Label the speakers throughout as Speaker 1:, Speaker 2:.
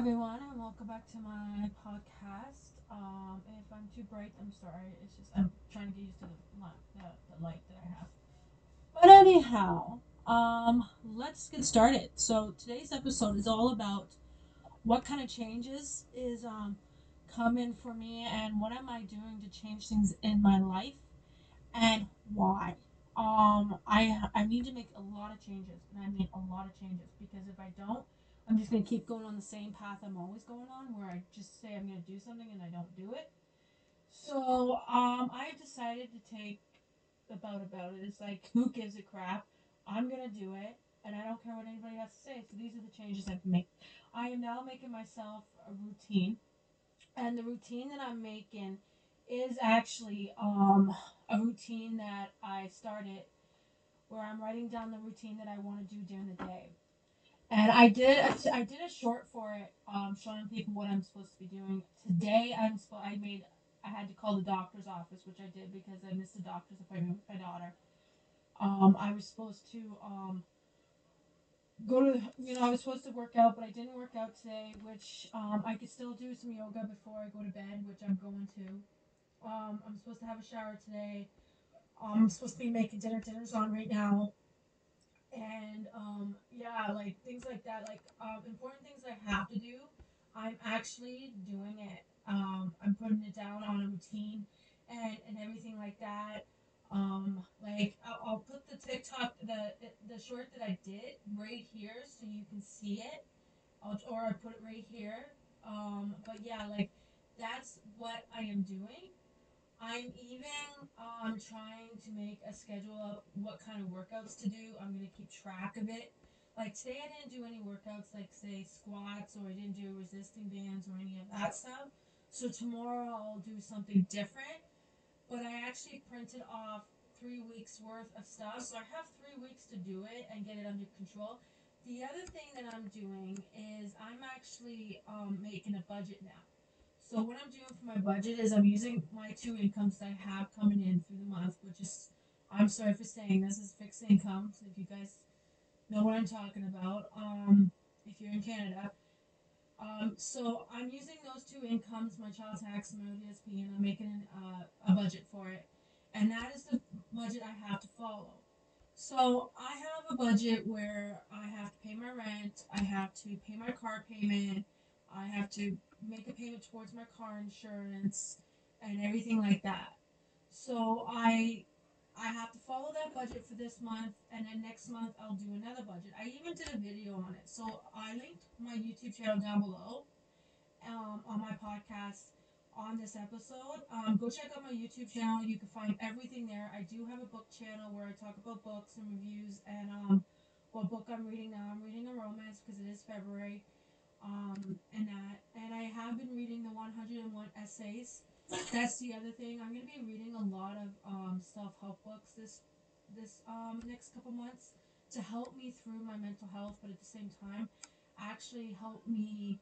Speaker 1: everyone, and welcome back to my podcast. Um, if I'm too bright, I'm sorry. It's just I'm trying to get used to the, li- the, the light that I have. But anyhow, um, let's get started. So today's episode is all about what kind of changes is um coming for me, and what am I doing to change things in my life, and why. Um, I I need to make a lot of changes, and I mean a lot of changes because if I don't I'm just gonna keep going on the same path I'm always going on, where I just say I'm gonna do something and I don't do it. So um, I decided to take about about it. It's like who gives a crap? I'm gonna do it, and I don't care what anybody has to say. So these are the changes I've made. I am now making myself a routine, and the routine that I'm making is actually um, a routine that I started where I'm writing down the routine that I want to do during the day. And I did a, I did a short for it, um, showing people what I'm supposed to be doing. Today I'm sp- I made I had to call the doctor's office, which I did because I missed a doctor's appointment with my daughter. Um, I was supposed to um, go to you know I was supposed to work out, but I didn't work out today, which um, I could still do some yoga before I go to bed, which I'm going to. Um, I'm supposed to have a shower today. Um, I'm supposed to be making dinner. Dinner's on right now and um, yeah, like things like that, like um, important things I have to do. I'm actually doing it. Um, I'm putting it down on a routine and, and everything like that. Um, like I'll, I'll put the TikTok, the the short that I did right here so you can see it, I'll, or I put it right here. Um, but yeah, like that's what I am doing. I'm even um, trying to make a schedule of what kind of workouts to do. I'm going to keep track of it. Like today, I didn't do any workouts like, say, squats, or I didn't do resisting bands or any of that stuff. So tomorrow, I'll do something different. But I actually printed off three weeks worth of stuff. So I have three weeks to do it and get it under control. The other thing that I'm doing is I'm actually um, making a budget now. So what I'm doing for my budget is I'm using my two incomes that I have coming in through the month, which is I'm sorry for saying this is fixed income. So if you guys know what I'm talking about, um, if you're in Canada. Um, so I'm using those two incomes, my child tax and my ODSP, and I'm making uh, a budget for it, and that is the budget I have to follow. So I have a budget where I have to pay my rent, I have to pay my car payment, I have to make a payment towards my car insurance and everything like that. So I I have to follow that budget for this month and then next month I'll do another budget. I even did a video on it. So I linked my YouTube channel down below um, on my podcast on this episode. Um, go check out my YouTube channel. You can find everything there. I do have a book channel where I talk about books and reviews and um, what book I'm reading now. I'm reading a romance because it is February um, and that. And I have been reading the 101 essays. That's the other thing. I'm gonna be reading a lot of um, self help books this this um, next couple months to help me through my mental health, but at the same time, actually help me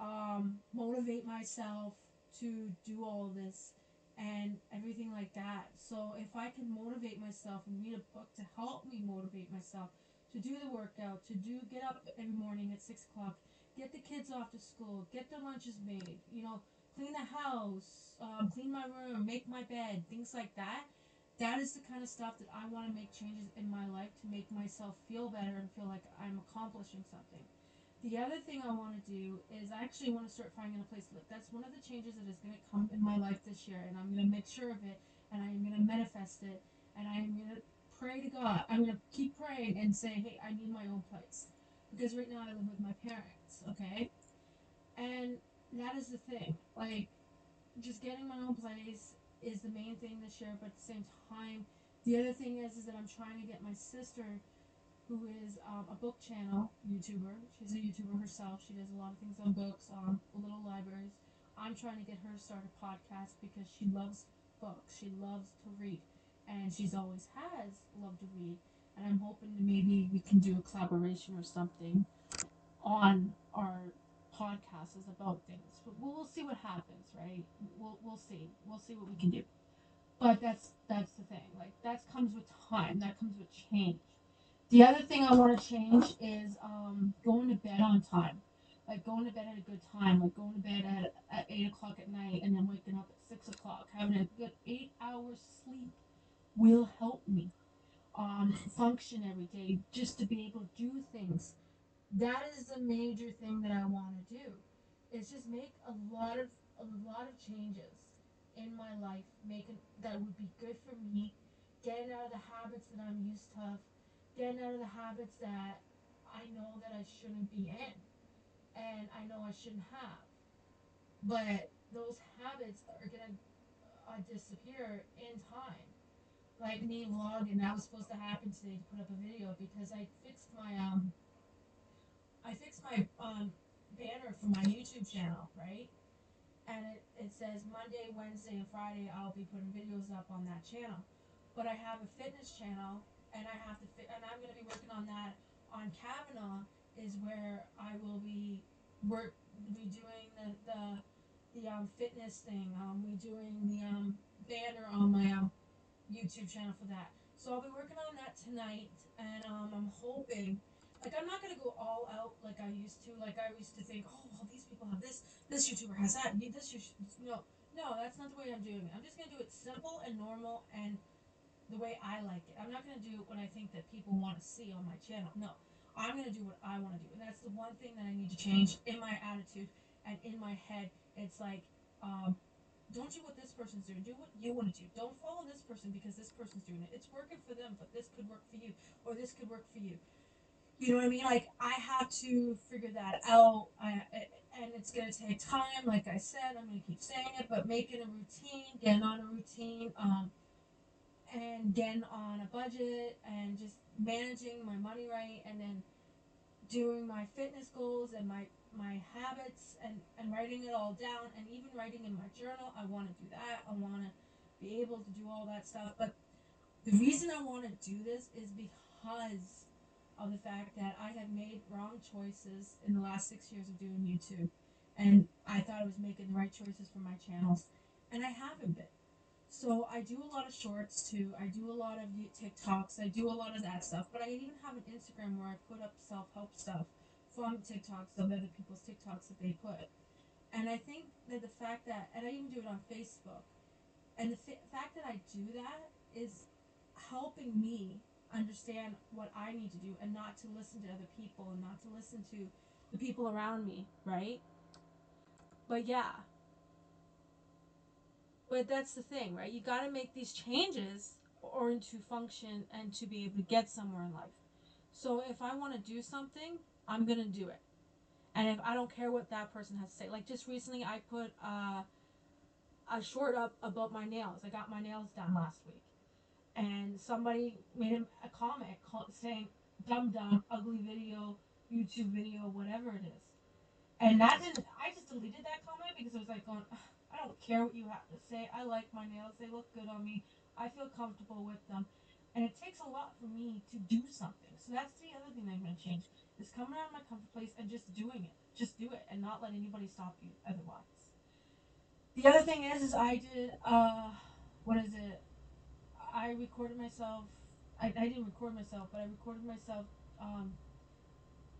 Speaker 1: um, motivate myself to do all this and everything like that. So if I can motivate myself and read a book to help me motivate myself to do the workout, to do get up every morning at six o'clock, get the kids off to school, get their lunches made, you know, clean the house, um, clean my room, make my bed, things like that. That is the kind of stuff that I want to make changes in my life to make myself feel better and feel like I'm accomplishing something. The other thing I want to do is I actually want to start finding a place to live. That's one of the changes that is going to come in my life this year, and I'm going to make sure of it, and I'm going to manifest it, and I'm going to pray to God. I'm going to keep praying and say, hey, I need my own place. Because right now I live with my parents, okay? And that is the thing. Like, just getting my own place is the main thing this year, but at the same time, the other thing is, is that I'm trying to get my sister who is um, a book channel YouTuber. She's a YouTuber herself. She does a lot of things on books, um, little libraries. I'm trying to get her to start a podcast because she loves books. She loves to read, and she's always has loved to read. And I'm hoping that maybe we can do a collaboration or something on our podcast is about things. But we'll, see what happens, right? We'll, we'll see. We'll see what we can do. But that's that's the thing. Like that comes with time. That comes with change. The other thing I want to change is um, going to bed on time. like going to bed at a good time, like going to bed at, at eight o'clock at night and then waking up at six o'clock, having a good eight hours sleep will help me um, function every day just to be able to do things. That is the major thing that I want to do. Is just make a lot of a lot of changes in my life, making that would be good for me, getting out of the habits that I'm used to, getting out of the habits that I know that I shouldn't be in and I know I shouldn't have. But those habits are gonna uh, disappear in time. Like me vlogging, that was supposed to happen today to put up a video because I fixed my um, I fixed my um banner for my YouTube channel, right? And it, it says Monday, Wednesday, and Friday I'll be putting videos up on that channel. But I have a fitness channel, and I have to fit, and I'm gonna be working on that on Canva is where I will be work be doing the the, the um, fitness thing. Um, we doing the um, banner on my um, YouTube channel for that. So I'll be working on that tonight, and um, I'm hoping. Like I'm not gonna go all out like I used to. Like I used to think, oh well, these people have this, this YouTuber has that, Need this YouTuber. No, no, that's not the way I'm doing it. I'm just gonna do it simple and normal and the way I like it. I'm not gonna do what I think that people want to see on my channel. No, I'm gonna do what I want to do, and that's the one thing that I need to change in my attitude and in my head. It's like, um, don't do what this person's doing. Do what you want to do. Don't follow this person because this person's doing it. It's working for them, but this could work for you, or this could work for you. You know what I mean? Like I have to figure that out, I, and it's gonna take time. Like I said, I'm gonna keep saying it, but making a routine, getting on a routine, um, and getting on a budget, and just managing my money right and then doing my fitness goals and my my habits and and writing it all down and even writing in my journal i want to do that i want to be able to do all that stuff but the reason i want to do this is because of the fact that i have made wrong choices in the last six years of doing youtube and i thought i was making the right choices for my channels and i haven't been so I do a lot of shorts too. I do a lot of TikToks. I do a lot of that stuff. But I even have an Instagram where I put up self help stuff from TikToks of other people's TikToks that they put. And I think that the fact that, and I even do it on Facebook, and the fa- fact that I do that is helping me understand what I need to do and not to listen to other people and not to listen to the people around me, right? But yeah, but that's the thing, right? You got to make these changes or to function and to be able to get somewhere in life. So if I want to do something, I'm going to do it. And if I don't care what that person has to say, like just recently I put uh, a short up about my nails. I got my nails done last week. And somebody made him a comment saying, dumb dumb, ugly video, YouTube video, whatever it is. And that didn't, I just deleted that comment because it was like going, I don't care what you have to say. I like my nails. They look good on me. I feel comfortable with them. And it takes a lot for me to do something. So that's the other thing I'm going to change is coming out of my comfort place and just doing it. Just do it and not let anybody stop you otherwise. The other thing is, is I did, uh, what is it? I recorded myself. I, I didn't record myself, but I recorded myself, um,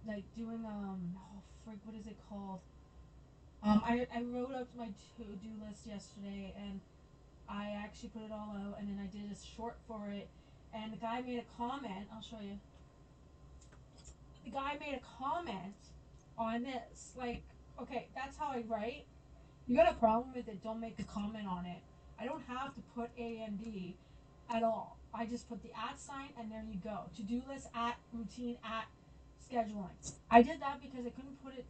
Speaker 1: like doing, um, oh, frig, what is it called? Um, I, I wrote up my to-do list yesterday and I actually put it all out and then I did a short for it and the guy made a comment, I'll show you. The guy made a comment on this, like, okay, that's how I write. You got a problem with it, don't make a comment on it. I don't have to put A and D at all. I just put the at sign and there you go. To-do list at routine at scheduling. I did that because I couldn't put it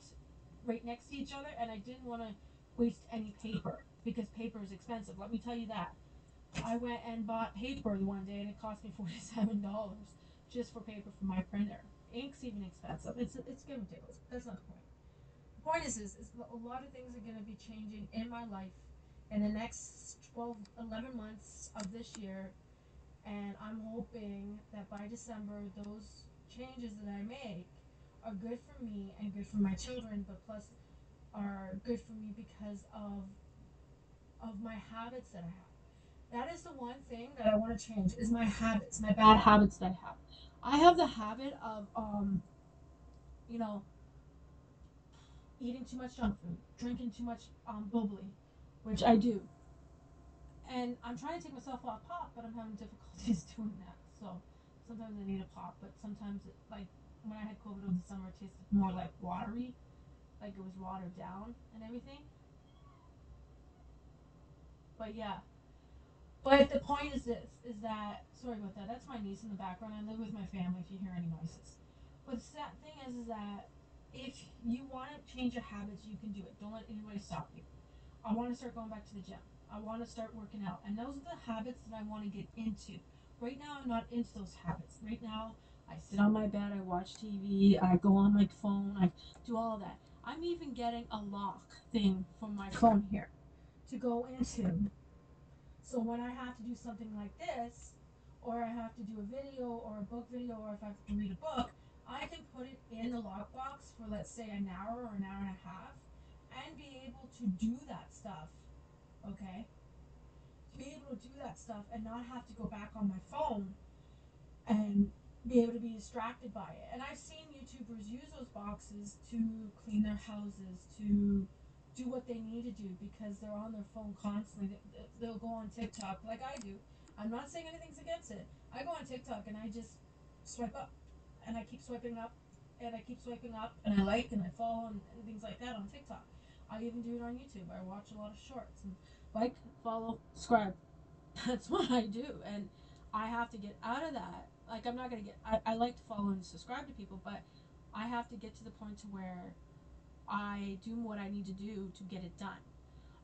Speaker 1: right next to each other, and I didn't want to waste any paper because paper is expensive. Let me tell you that. I went and bought paper one day, and it cost me forty seven dollars just for paper for my printer. Ink's even expensive. It's it's getting ridiculous. That's not the point. The point is, is, is a lot of things are going to be changing in my life in the next 12, 11 months of this year, and I'm hoping that by December those changes that I make are good for me and good for my children, but plus are good for me because of of my habits that I have. That is the one thing that I want to change is my habits, my bad habits that I have. I have the habit of um you know eating too much junk food, drinking too much um, bubbly, which I do. And I'm trying to take myself off pop, but I'm having difficulties doing that. So sometimes I need a pop, but sometimes it, like when I had COVID over the summer, it tasted more like watery, like it was watered down and everything. But yeah. But the point is this: is that sorry about that. That's my niece in the background. I live with my family. If you hear any noises, but the sad thing is, is that if you want to change your habits, you can do it. Don't let anybody stop you. I want to start going back to the gym. I want to start working out, and those are the habits that I want to get into. Right now, I'm not into those habits. Right now, I sit on my bed, I watch TV, I go on my phone, I do all that. I'm even getting a lock thing from my phone here to go into. So when I have to do something like this, or I have to do a video or a book video, or if I have to read a book, I can put it in the lockbox for let's say an hour or an hour and a half and be able to do that stuff. Okay? To be able to do that stuff and not have to go back on my phone and be able to be distracted by it. And I've seen YouTubers use those boxes to clean their houses, to do what they need to do because they're on their phone constantly. They'll go on TikTok like I do. I'm not saying anything's against it. I go on TikTok and I just swipe up and I keep swiping up and I keep swiping up and I like and I follow and, things like that on TikTok. I even do it on YouTube. I watch a lot of shorts and like, follow, subscribe. That's what I do. And I have to get out of that like I'm not gonna get. I, I like to follow and subscribe to people, but I have to get to the point to where I do what I need to do to get it done.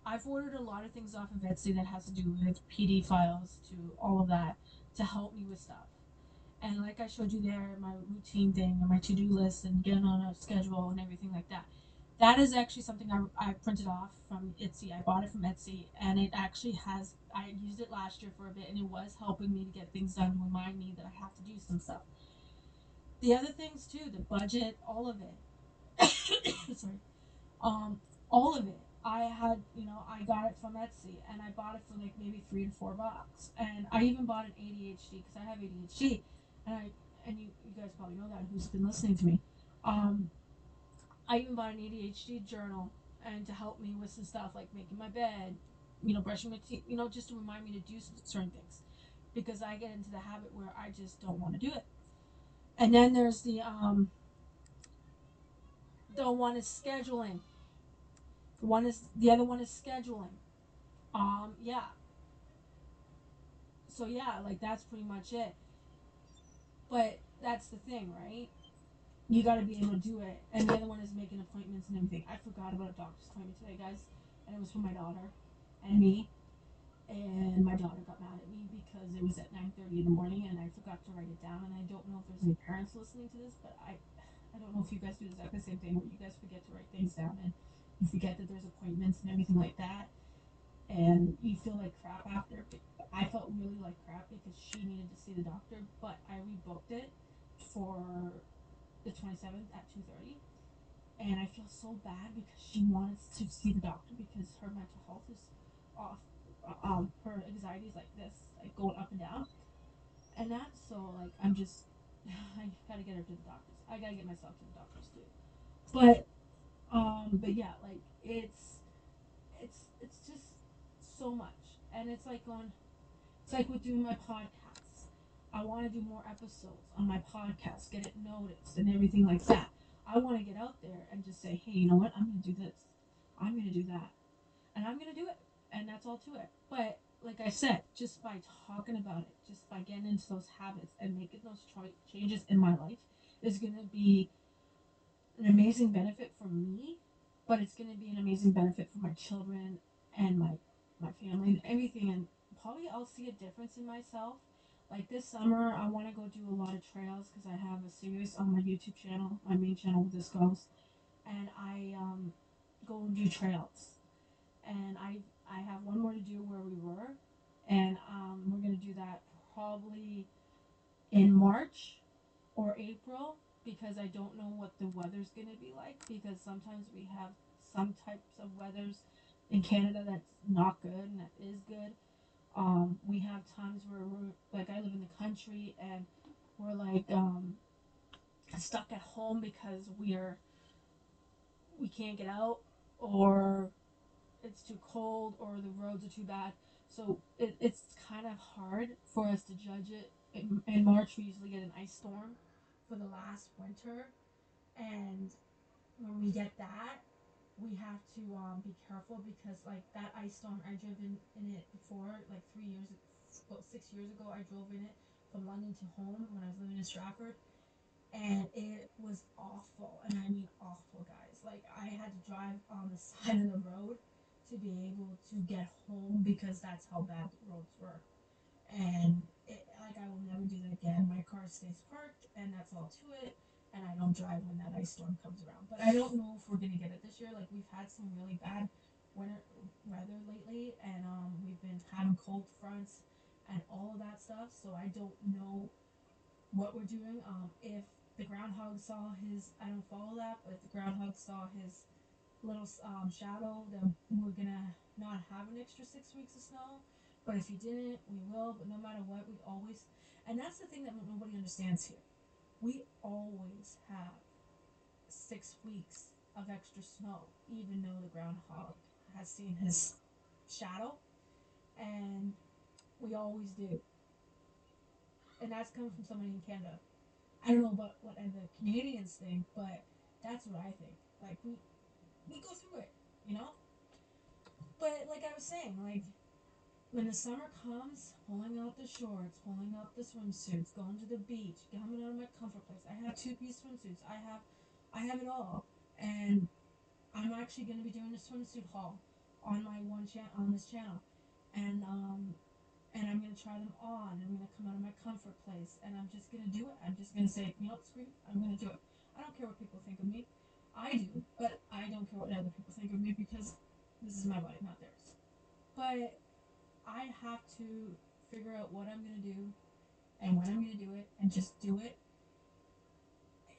Speaker 1: I've ordered a lot of things off of Etsy that has to do with PD files to all of that to help me with stuff. And like I showed you there, my routine thing and my to do list and getting on a schedule and everything like that that is actually something I, I printed off from Etsy. I bought it from Etsy, and it actually has. I used it last year for a bit, and it was helping me to get things done, and remind me that I have to do some stuff. The other things too, the budget, all of it. Sorry, um, all of it. I had, you know, I got it from Etsy, and I bought it for like maybe three to four bucks, and I even bought an ADHD because I have ADHD, and I and you, you guys probably know that who's been listening to me. Um, I even bought an ADHD journal and to help me with some stuff like making my bed, you know, brushing my teeth, you know, just to remind me to do certain things because I get into the habit where I just don't want to do it. And then there's the um the one is scheduling. The one is the other one is scheduling. Um yeah. So yeah, like that's pretty much it. But that's the thing, right? You got to be able to do it. And the other one is making appointments and everything. I forgot about a doctor's appointment today, guys, and it was for my daughter and me. And my daughter got mad at me because it was at 9:30 in the morning, and I forgot to write it down. And I don't know if there's any parents listening to this, but I, I don't know if you guys do the exact same thing where you guys forget to write things down and you forget that there's appointments and everything like that, and you feel like crap after. I felt really like crap because she needed to see the doctor, but I rebooked it for the 27th at 2.30 and i feel so bad because she wants to see the doctor because her mental health is off um her anxiety is like this like going up and down. And that's so like i'm just i gotta get her to the doctors. I gotta get myself to the doctors too. But um but yeah like it's it's it's just so much. And it's like going it's like with doing my podcast I want to do more episodes on my podcast, get it noticed, and everything like that. I want to get out there and just say, hey, you know what? I'm going to do this. I'm going to do that. And I'm going to do it. And that's all to it. But like I said, just by talking about it, just by getting into those habits and making those changes in my life is going to be an amazing benefit for me, but it's going to be an amazing benefit for my children and my my family and everything. And probably I'll see a difference in myself like this summer, I want to go do a lot of trails because I have a series on my YouTube channel, my main channel this goes, and I um, go and do trails. And I I have one more to do where we were, and um, we're gonna do that probably in March or April because I don't know what the weather's gonna be like because sometimes we have some types of weathers in Canada that's not good and that is good um, we have times where we're like I live in the country and we're like um, stuck at home because we're we can't get out or it's too cold or the roads are too bad. So it, it's kind of hard for us to judge it. In, in March, we usually get an ice storm for the last winter, and when we get that, we have to um, be careful because like that ice storm, I drove in, in it before, like three years, about six years ago. I drove in it from London to home when I was living in Stratford, and it was awful, and I mean awful, guys. Like I had to drive on the side of the road to be able to get home because that's how bad the roads were. And it, like I will never do that again. My car stays parked, and that's all to it. And I don't drive when that ice storm comes around. But I don't know if we're gonna get it this year. Like we've had some really bad winter weather lately, and um, we've been having cold fronts and all of that stuff. So I don't know what we're doing. Um, if the groundhog saw his, I don't follow that, but the groundhog saw his little um, shadow, then we're gonna not have an extra six weeks of snow. But if he didn't, we will. But no matter what, we always, and that's the thing that nobody understands here. We always have six weeks of extra snow, even though the groundhog has seen his shadow, and we always do. And that's coming from somebody in Canada. I don't know about what other Canadians think, but that's what I think. Like we we go through it, you know? But like I was saying, like when the summer comes, pulling out the shorts, pulling out the swimsuits, going to the beach, coming out of my comfort place. I have two piece swimsuits. I have I have it all. And I'm actually gonna be doing a swimsuit haul on my one channel on this channel. And um and I'm gonna try them on. I'm gonna come out of my comfort place and I'm just gonna do it. I'm just gonna say, you know screw I'm gonna do it. I don't care what people think of me. I do, but I don't care what other people think of me because this is my body, not theirs. But I have to figure out what I'm gonna do and when I'm gonna do it and just do it.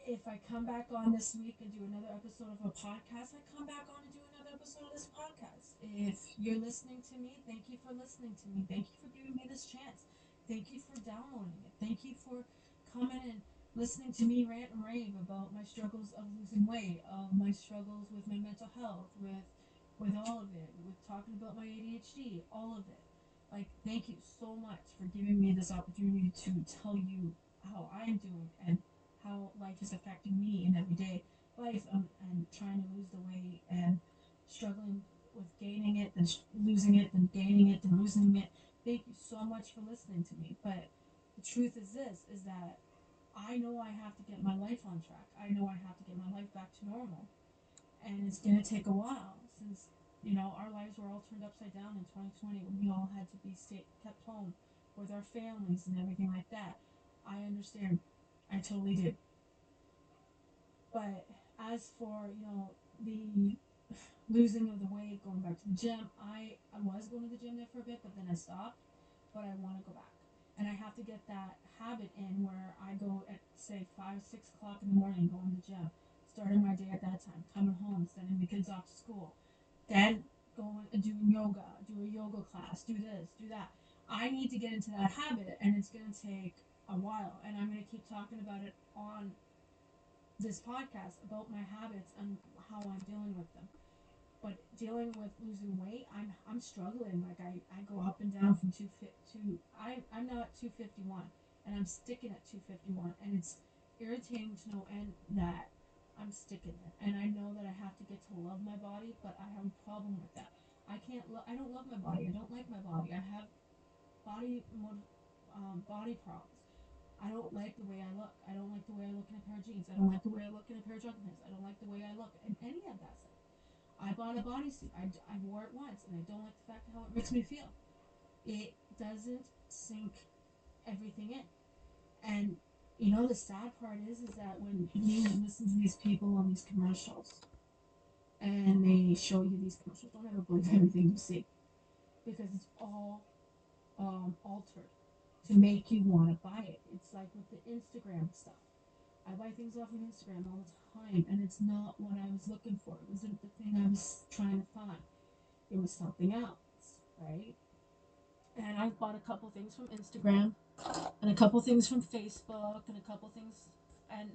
Speaker 1: If I come back on this week and do another episode of a podcast, I come back on and do another episode of this podcast. If you're listening to me, thank you for listening to me. Thank you for giving me this chance. Thank you for downloading it. Thank you for coming and listening to me rant and rave about my struggles of losing weight, of my struggles with my mental health, with with all of it, with talking about my ADHD, all of it. Like, thank you so much for giving me this opportunity to tell you how I'm doing and how life is affecting me in everyday life um, and trying to lose the weight and struggling with gaining it, then losing it, then gaining it, then losing it. Thank you so much for listening to me. But the truth is this, is that I know I have to get my life on track. I know I have to get my life back to normal. And it's going to take a while since, you know, our lives were all turned upside down in 2020 when we all had to be stay, kept home with our families and everything like that. I understand. I totally did. But as for, you know, the losing of the weight, going back to the gym, I, I was going to the gym there for a bit, but then I stopped. But I want to go back and I have to get that habit in where I go at say five, six o'clock in the morning, going to the gym, starting my day at that time, coming home, sending the kids off to school, then go and do yoga, do a yoga class, do this, do that. I need to get into that habit, and it's gonna take a while, and I'm gonna keep talking about it on this podcast about my habits and how I'm dealing with them but dealing with losing weight, I'm I'm struggling. Like I, I go up and down from two two. I I'm now at two fifty one, and I'm sticking at two fifty one, and it's irritating to no end that I'm sticking it. And I know that I have to get to love my body, but I have a problem with that. I can't. Lo- I don't love my body. I don't like my body. I have body um, body problems. I don't like the way I look. I don't like the way I look in a pair of jeans. I don't like the way I look in a pair of pants. I don't like the way I look in any of that stuff. I bought a bodysuit. I, I wore it once, and I don't like the fact how it makes me feel. It doesn't sink everything in. And you know the sad part is, is that when you listen to these people on these commercials, and they show you these commercials, don't ever believe anything you see, because it's all um, altered to make you want to buy it. It's like with the Instagram stuff. I buy things off of Instagram all the time, and it's not what I was looking for. It wasn't the thing I was trying to find. It was something else, right? And i've bought a couple things from Instagram, and a couple things from Facebook, and a couple things, and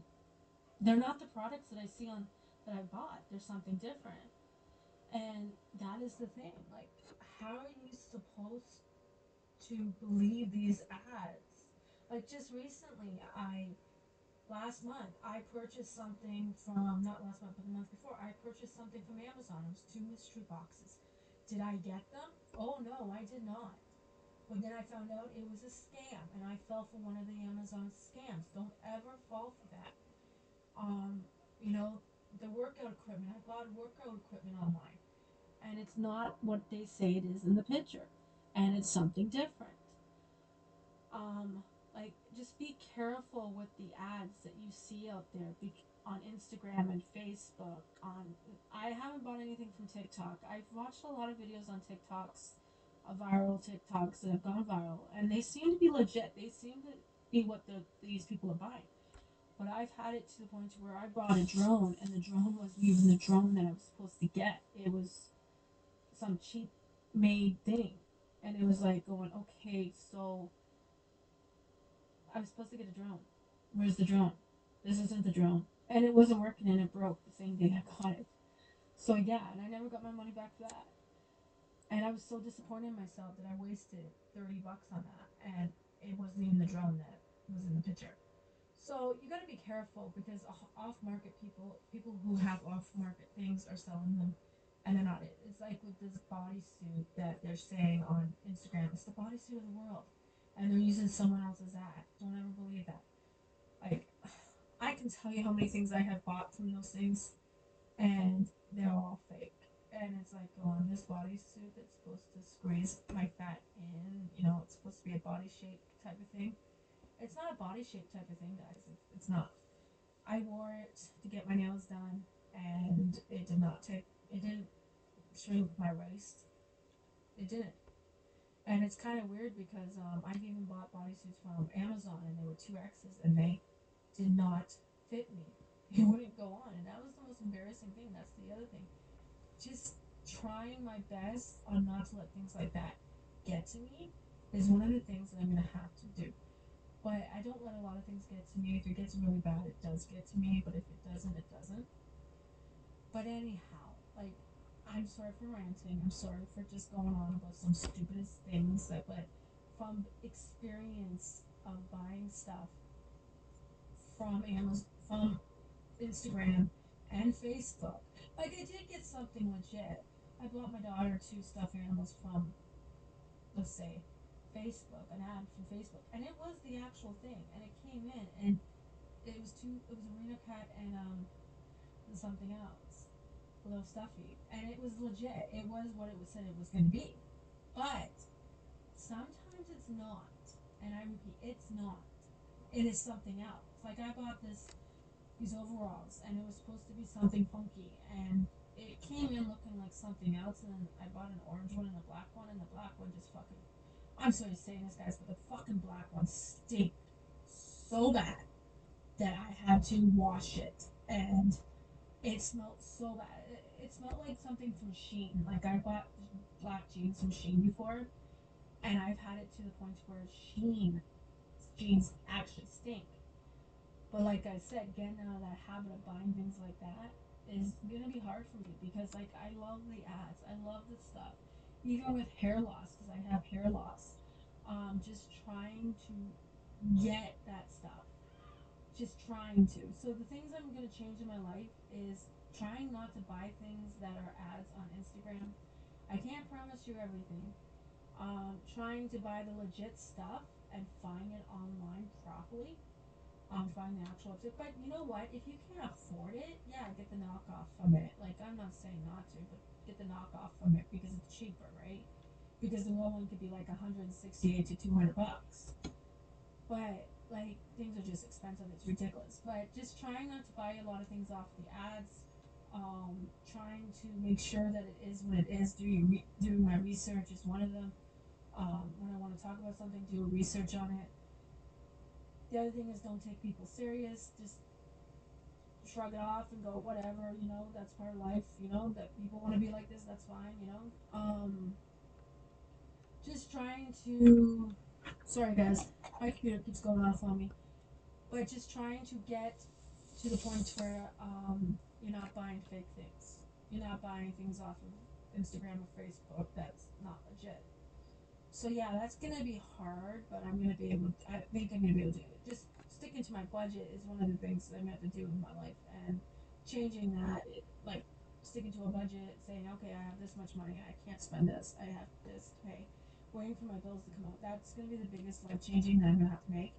Speaker 1: they're not the products that I see on that I bought. There's something different. And that is the thing. Like, how are you supposed to believe these ads? Like, just recently, I, last month, I purchased something from, not last month, but the month before, I purchased something from Amazon. It was two mystery boxes. Did I get them? Oh no, I did not. But then I found out it was a scam, and I fell for one of the Amazon scams. Don't ever fall for that. Um, you know, the workout equipment. I bought workout equipment online, and it's not what they say it is in the picture, and it's something different. Um, like just be careful with the ads that you see out there on Instagram and Facebook. On I haven't bought anything from TikTok. I've watched a lot of videos on TikToks, viral TikToks that have gone viral, and they seem to be legit. They seem to be what the these people are buying. But I've had it to the point where I bought a drone, and the drone wasn't even the drone that I was supposed to get. It was some cheap made thing, and it was like going, okay, so I was supposed to get a drone. Where's the drone? This isn't the drone, and it wasn't working, and it broke the same day I got it. So yeah, and I never got my money back for that. And I was so disappointed in myself that I wasted thirty bucks on that, and it wasn't even the drone that was in the picture. So you got to be careful because off market people, people who have off market things are selling them and they're not it. It's like with this bodysuit that they're saying on Instagram, it's the bodysuit of the world. And they're using someone else's ad. Don't ever believe that. Like, I can tell you how many things I have bought from those things and they're all fake. And it's like, on this bodysuit that's supposed to squeeze my fat in, you know, it's supposed to be a body shape type of thing it's not a body shape type of thing, guys. It's, it's not. I wore it to get my nails done, and it did not take. It didn't shrink my waist. It didn't. And it's kind of weird because um, I've even bought bodysuits from Amazon, and they were two X's, and they did not fit me. It wouldn't go on, and that was the most embarrassing thing. That's the other thing. Just trying my best on not to let things like that get to me is one of the things that I'm gonna have to do. But I don't let a lot of things get to me. If it gets really bad, it does get to me. But if it doesn't, it doesn't. But anyhow, like, I'm sorry for ranting. I'm sorry for just going on about some stupidest things. That, but from experience of buying stuff from Amazon, from Instagram and Facebook, like I did get something legit. I bought my daughter two stuffed animals from, let's say, Facebook, an ad from Facebook, and it was the actual thing, and it came in, and it was two, it was a Reno cat and um, something else, a little stuffy, and it was legit. It was what it was said it was going to be, but sometimes it's not, and I repeat, it's not. It is something else. Like I bought this, these overalls, and it was supposed to be something funky, and it came in looking like something else, and then I bought an orange one and a black one, and the black one just fucking I'm sorry to say this, guys, but the fucking black one stank so bad that I had to wash it, and it smelled so bad. It, it smelled like something from Shein. Like I bought black jeans from Shein before, and I've had it to the point where Shein jeans actually stink. But like I said, getting out of that habit of buying things like that is gonna be hard for me because like I love the ads, I love the stuff even with hair loss, because I have hair loss, um, just trying to get that stuff. Just trying to. So the things I'm to change in my life is trying not to buy things that are ads on Instagram. I can't promise you everything. Um, trying to buy the legit stuff and find it online properly. Um, find the actual. But you know what? If you can't afford it, yeah, get the knockoff from it. Like I'm not saying not to, but get the knockoff from it because it's cheaper, right? Because the real one could be like 168 to 200 bucks. But like things are just expensive. It's ridiculous. But just trying not to buy a lot of things off the ads. Um, trying to make sure that it is what it is. Doing re- doing my research is one of them. Um, when I want to talk about something, do research on it. The other thing is don't take people serious. Just shrug it off and go whatever you know that's part of life you know that people want to be like this that's fine you know um just trying to sorry guys my computer keeps going off on me but just trying to get to the point where um, you're not buying fake things. You're not buying things off of Instagram or Facebook that's not legit. So yeah, that's gonna be hard, but I'm gonna be able. To, I think I'm gonna be able to do it. Just sticking to my budget is one of the things that I'm gonna have to do in my life, and changing that, it, like sticking to a budget, saying, okay, I have this much money, I can't spend this, I have this to pay, waiting for my bills to come out. That's gonna be the biggest life changing that I'm gonna have to make.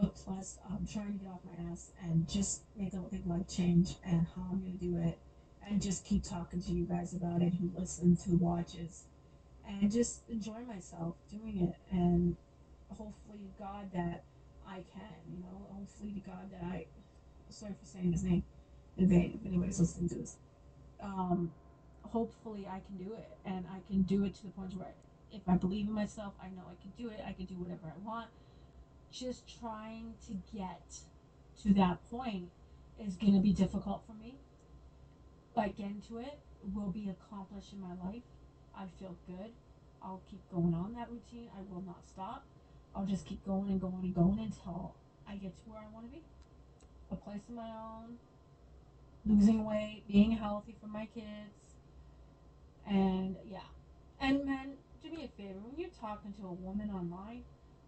Speaker 1: But plus, I'm trying to get off my ass and just make a big life change, and how I'm gonna do it, and just keep talking to you guys about it, who listens, who watches and just enjoy myself doing it and hopefully god that i can you know hopefully to god that i sorry for saying his name in vain if anybody's listening to this um hopefully i can do it and i can do it to the point where if i believe in myself i know i can do it i can do whatever i want. Just trying to get to that point is going to be difficult for me. But getting to it will be accomplished in my life I feel good. I'll keep going on that routine. I will not stop. I'll just keep going and going and going until I get to where I want to be. A place of my own, losing weight, being healthy for my kids. And yeah. And men, do me a favor when you're talking to a woman online,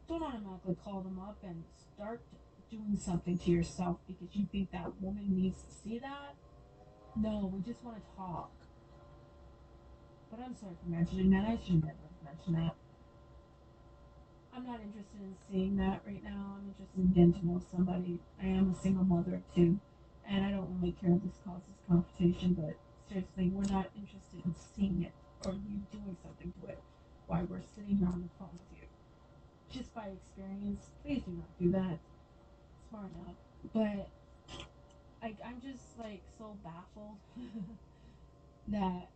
Speaker 1: don't automatically call them up and start doing something to yourself because you think that woman needs to see that. No, we just want to talk. But I'm sorry for mentioning that. I should never have mentioned that. I'm not interested in seeing that right now. I'm interested in getting to know somebody. I am a single mother too, and I don't really care if this causes confrontation. But seriously, we're not interested in seeing it or you doing something to it while we're sitting here on the phone with you. Just by experience, please do not do that. Smart enough, but I'm just like so baffled that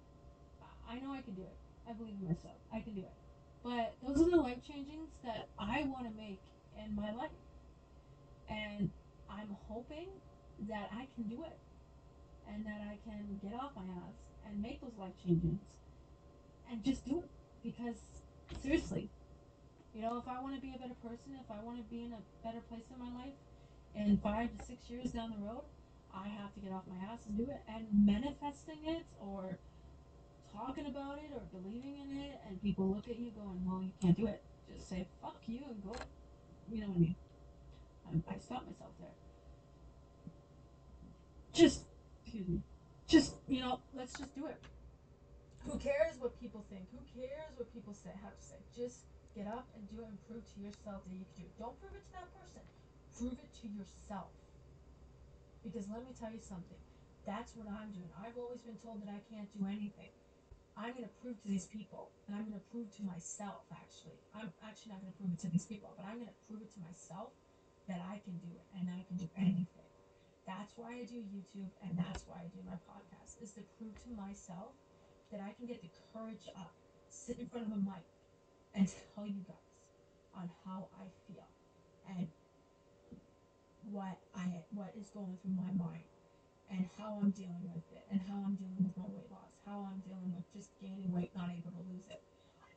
Speaker 1: I know I can do it. I believe in myself. I can do it. But those are the life changings that I want to make in my life. And I'm hoping that I can do it. And that I can get off my ass and make those life changings And just do it. Because, seriously, you know, if I want to be a better person, if I want to be in a better place in my life, in five to six years down the road, I have to get off my ass and do it. And manifesting it or talking about it or believing in it, and people look at you going, "Well, you can't do it." Just say "fuck you" and go. You know what I mean? Um, I, I stopped myself there. Just, excuse me. Just you know, let's just do it. Who cares what people think? Who cares what people say? Have to say? Just get up and do it and prove to yourself that you can do it. Don't prove it to that person. Prove it to yourself. Because let me tell you something. That's what I'm doing. I've always been told that I can't do anything. I'm going to prove to these people, and I'm going to prove to myself, actually. I'm actually not going to prove it to these people, but I'm going to prove it to myself that I can do it and I can do anything. That's why I do YouTube, and that's why I do my podcast, is to prove to myself that I can get the courage up, sit in front of a mic, and tell you guys on how I feel and what I what is going through my mind and how I'm dealing with it and how I'm dealing with my weight loss how I'm dealing with just gaining weight, not able to lose it.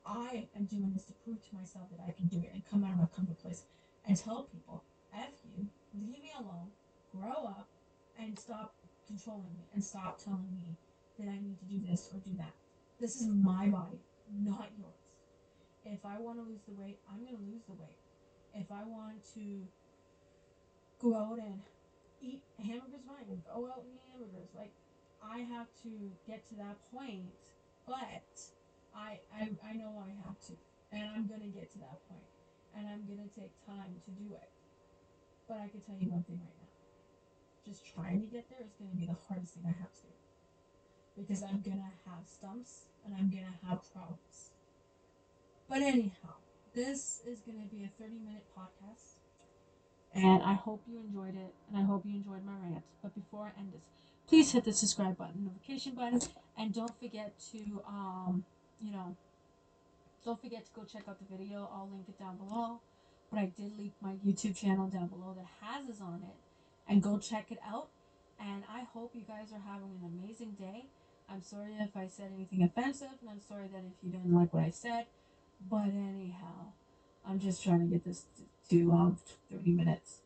Speaker 1: I am doing this to prove to myself that I can do it and come out of my comfort place and tell people, F you, leave me alone, grow up, and stop controlling me and stop telling me that I need to do this or do that. This is my body, not yours. If I want to lose the weight, I'm going to lose the weight. If I want to go out and eat hamburgers, fine. Go out and eat hamburgers. Like, I have to get to that point, but I, I, I know I have to, and I'm gonna get to that point, and I'm gonna take time to do it. But I can tell you one thing right now: just trying to get there is gonna be the hardest thing I have to do, because I'm gonna have stumps and I'm gonna have problems. But anyhow, this is gonna be a 30 minute podcast. And I hope you enjoyed it, and I hope you enjoyed my rant. But before I end this, please hit the subscribe button, notification button, and don't forget to, um, you know, don't forget to go check out the video. I'll link it down below. But I did link my YouTube channel down below that has this on it. And go check it out. And I hope you guys are having an amazing day. I'm sorry if I said anything offensive, and I'm sorry that if you didn't like what I said. But anyhow, I'm just trying to get this to um, 30 minutes.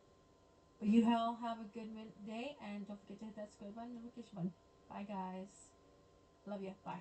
Speaker 1: But you all have a good day and don't forget to hit that subscribe button and notification button. Bye, guys. Love you. Bye.